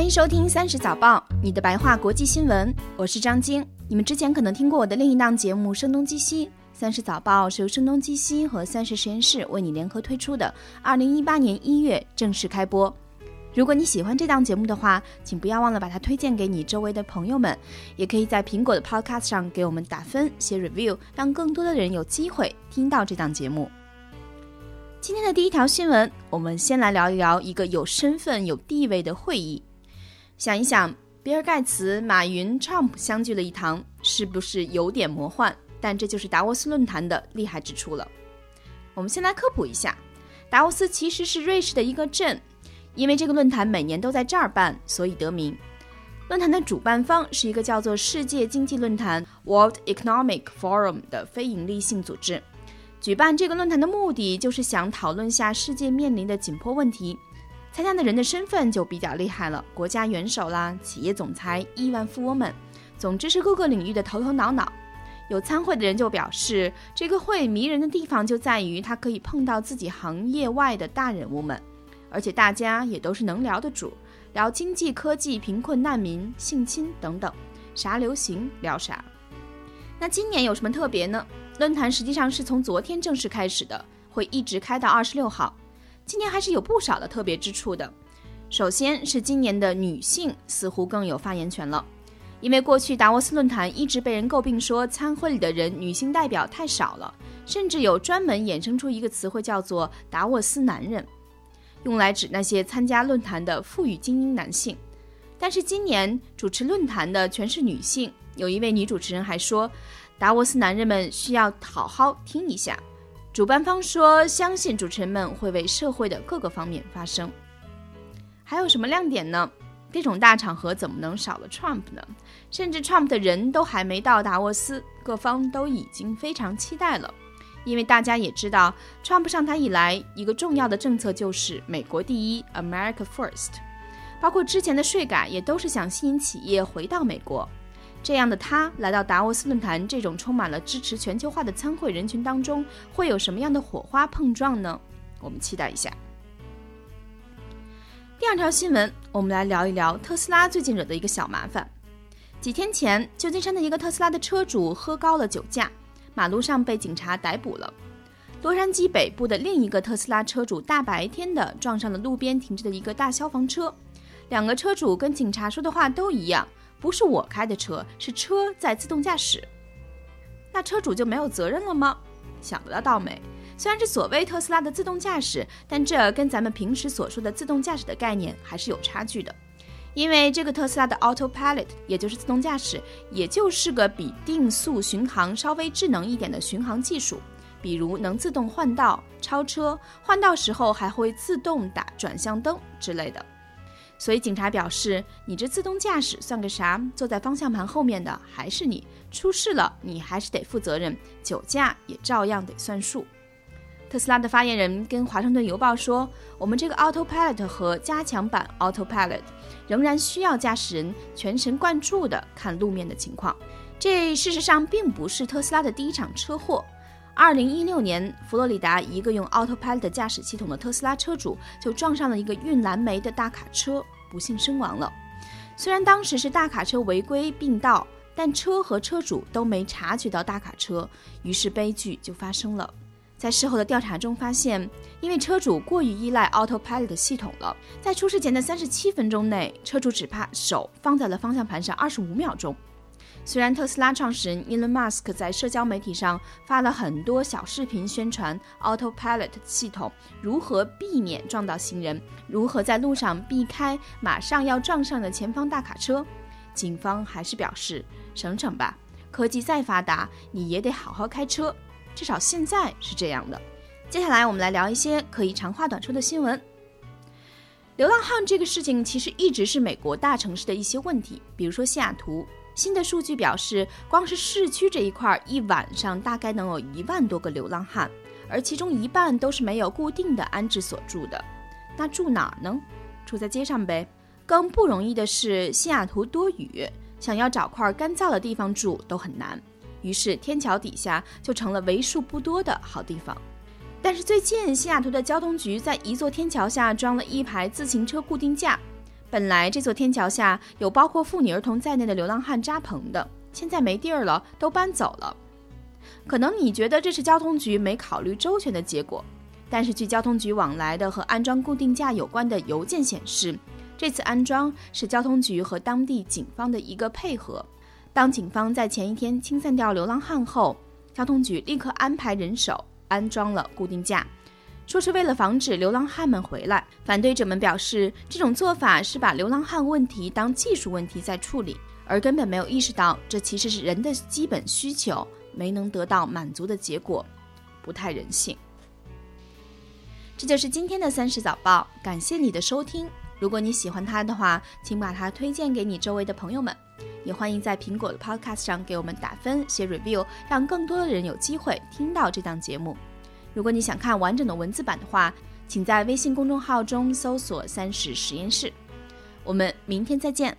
欢迎收听三十早报，你的白话国际新闻，我是张晶。你们之前可能听过我的另一档节目《声东击西》，三十早报是由声东击西和三十实验室为你联合推出的。二零一八年一月正式开播。如果你喜欢这档节目的话，请不要忘了把它推荐给你周围的朋友们，也可以在苹果的 Podcast 上给我们打分、写 review，让更多的人有机会听到这档节目。今天的第一条新闻，我们先来聊一聊一个有身份、有地位的会议。想一想，比尔盖茨、马云、Trump 相聚了一堂，是不是有点魔幻？但这就是达沃斯论坛的厉害之处了。我们先来科普一下，达沃斯其实是瑞士的一个镇，因为这个论坛每年都在这儿办，所以得名。论坛的主办方是一个叫做世界经济论坛 （World Economic Forum） 的非营利性组织。举办这个论坛的目的就是想讨论下世界面临的紧迫问题。参加的人的身份就比较厉害了，国家元首啦、企业总裁、亿万富翁们，总之是各个领域的头头脑脑。有参会的人就表示，这个会迷人的地方就在于他可以碰到自己行业外的大人物们，而且大家也都是能聊的主，聊经济、科技、贫困、难民、性侵等等，啥流行聊啥。那今年有什么特别呢？论坛实际上是从昨天正式开始的，会一直开到二十六号。今年还是有不少的特别之处的。首先是今年的女性似乎更有发言权了，因为过去达沃斯论坛一直被人诟病说参会里的人女性代表太少了，甚至有专门衍生出一个词汇叫做“达沃斯男人”，用来指那些参加论坛的富裕精英男性。但是今年主持论坛的全是女性，有一位女主持人还说，达沃斯男人们需要好好听一下。主办方说，相信主持人们会为社会的各个方面发声。还有什么亮点呢？这种大场合怎么能少了 Trump 呢？甚至 Trump 的人都还没到达沃斯，各方都已经非常期待了。因为大家也知道，Trump 上台以来，一个重要的政策就是美国第一 （America First），包括之前的税改也都是想吸引企业回到美国。这样的他来到达沃斯论坛这种充满了支持全球化的参会人群当中，会有什么样的火花碰撞呢？我们期待一下。第二条新闻，我们来聊一聊特斯拉最近惹的一个小麻烦。几天前，旧金山的一个特斯拉的车主喝高了酒驾，马路上被警察逮捕了。洛杉矶北部的另一个特斯拉车主大白天的撞上了路边停着的一个大消防车，两个车主跟警察说的话都一样。不是我开的车，是车在自动驾驶，那车主就没有责任了吗？想得到没？虽然是所谓特斯拉的自动驾驶，但这跟咱们平时所说的自动驾驶的概念还是有差距的。因为这个特斯拉的 Autopilot，也就是自动驾驶，也就是个比定速巡航稍微智能一点的巡航技术，比如能自动换道、超车，换道时候还会自动打转向灯之类的。所以警察表示：“你这自动驾驶算个啥？坐在方向盘后面的还是你，出事了你还是得负责任，酒驾也照样得算数。”特斯拉的发言人跟《华盛顿邮报》说：“我们这个 Autopilot 和加强版 Autopilot 仍然需要驾驶人全神贯注地看路面的情况。这事实上并不是特斯拉的第一场车祸。二零一六年，佛罗里达一个用 Autopilot 驾驶系统的特斯拉车主就撞上了一个运蓝莓的大卡车。”不幸身亡了。虽然当时是大卡车违规并道，但车和车主都没察觉到大卡车，于是悲剧就发生了。在事后的调查中发现，因为车主过于依赖 Autopilot 系统了，在出事前的三十七分钟内，车主只怕手放在了方向盘上二十五秒钟。虽然特斯拉创始人 Elon Musk 在社交媒体上发了很多小视频宣传 Autopilot 系统如何避免撞到行人，如何在路上避开马上要撞上的前方大卡车，警方还是表示省省吧，科技再发达你也得好好开车，至少现在是这样的。接下来我们来聊一些可以长话短说的新闻。流浪汉这个事情其实一直是美国大城市的一些问题，比如说西雅图。新的数据表示，光是市区这一块，一晚上大概能有一万多个流浪汉，而其中一半都是没有固定的安置所住的。那住哪呢？住在街上呗。更不容易的是，西雅图多雨，想要找块干燥的地方住都很难。于是，天桥底下就成了为数不多的好地方。但是最近，西雅图的交通局在一座天桥下装了一排自行车固定架。本来这座天桥下有包括妇女儿童在内的流浪汉扎棚的，现在没地儿了，都搬走了。可能你觉得这是交通局没考虑周全的结果，但是据交通局往来的和安装固定架有关的邮件显示，这次安装是交通局和当地警方的一个配合。当警方在前一天清散掉流浪汉后，交通局立刻安排人手安装了固定架，说是为了防止流浪汉们回来。反对者们表示，这种做法是把流浪汉问题当技术问题在处理，而根本没有意识到这其实是人的基本需求。没能得到满足的结果，不太人性。这就是今天的三十早报，感谢你的收听。如果你喜欢它的话，请把它推荐给你周围的朋友们，也欢迎在苹果的 Podcast 上给我们打分、写 review，让更多的人有机会听到这档节目。如果你想看完整的文字版的话，请在微信公众号中搜索“三十实验室”。我们明天再见。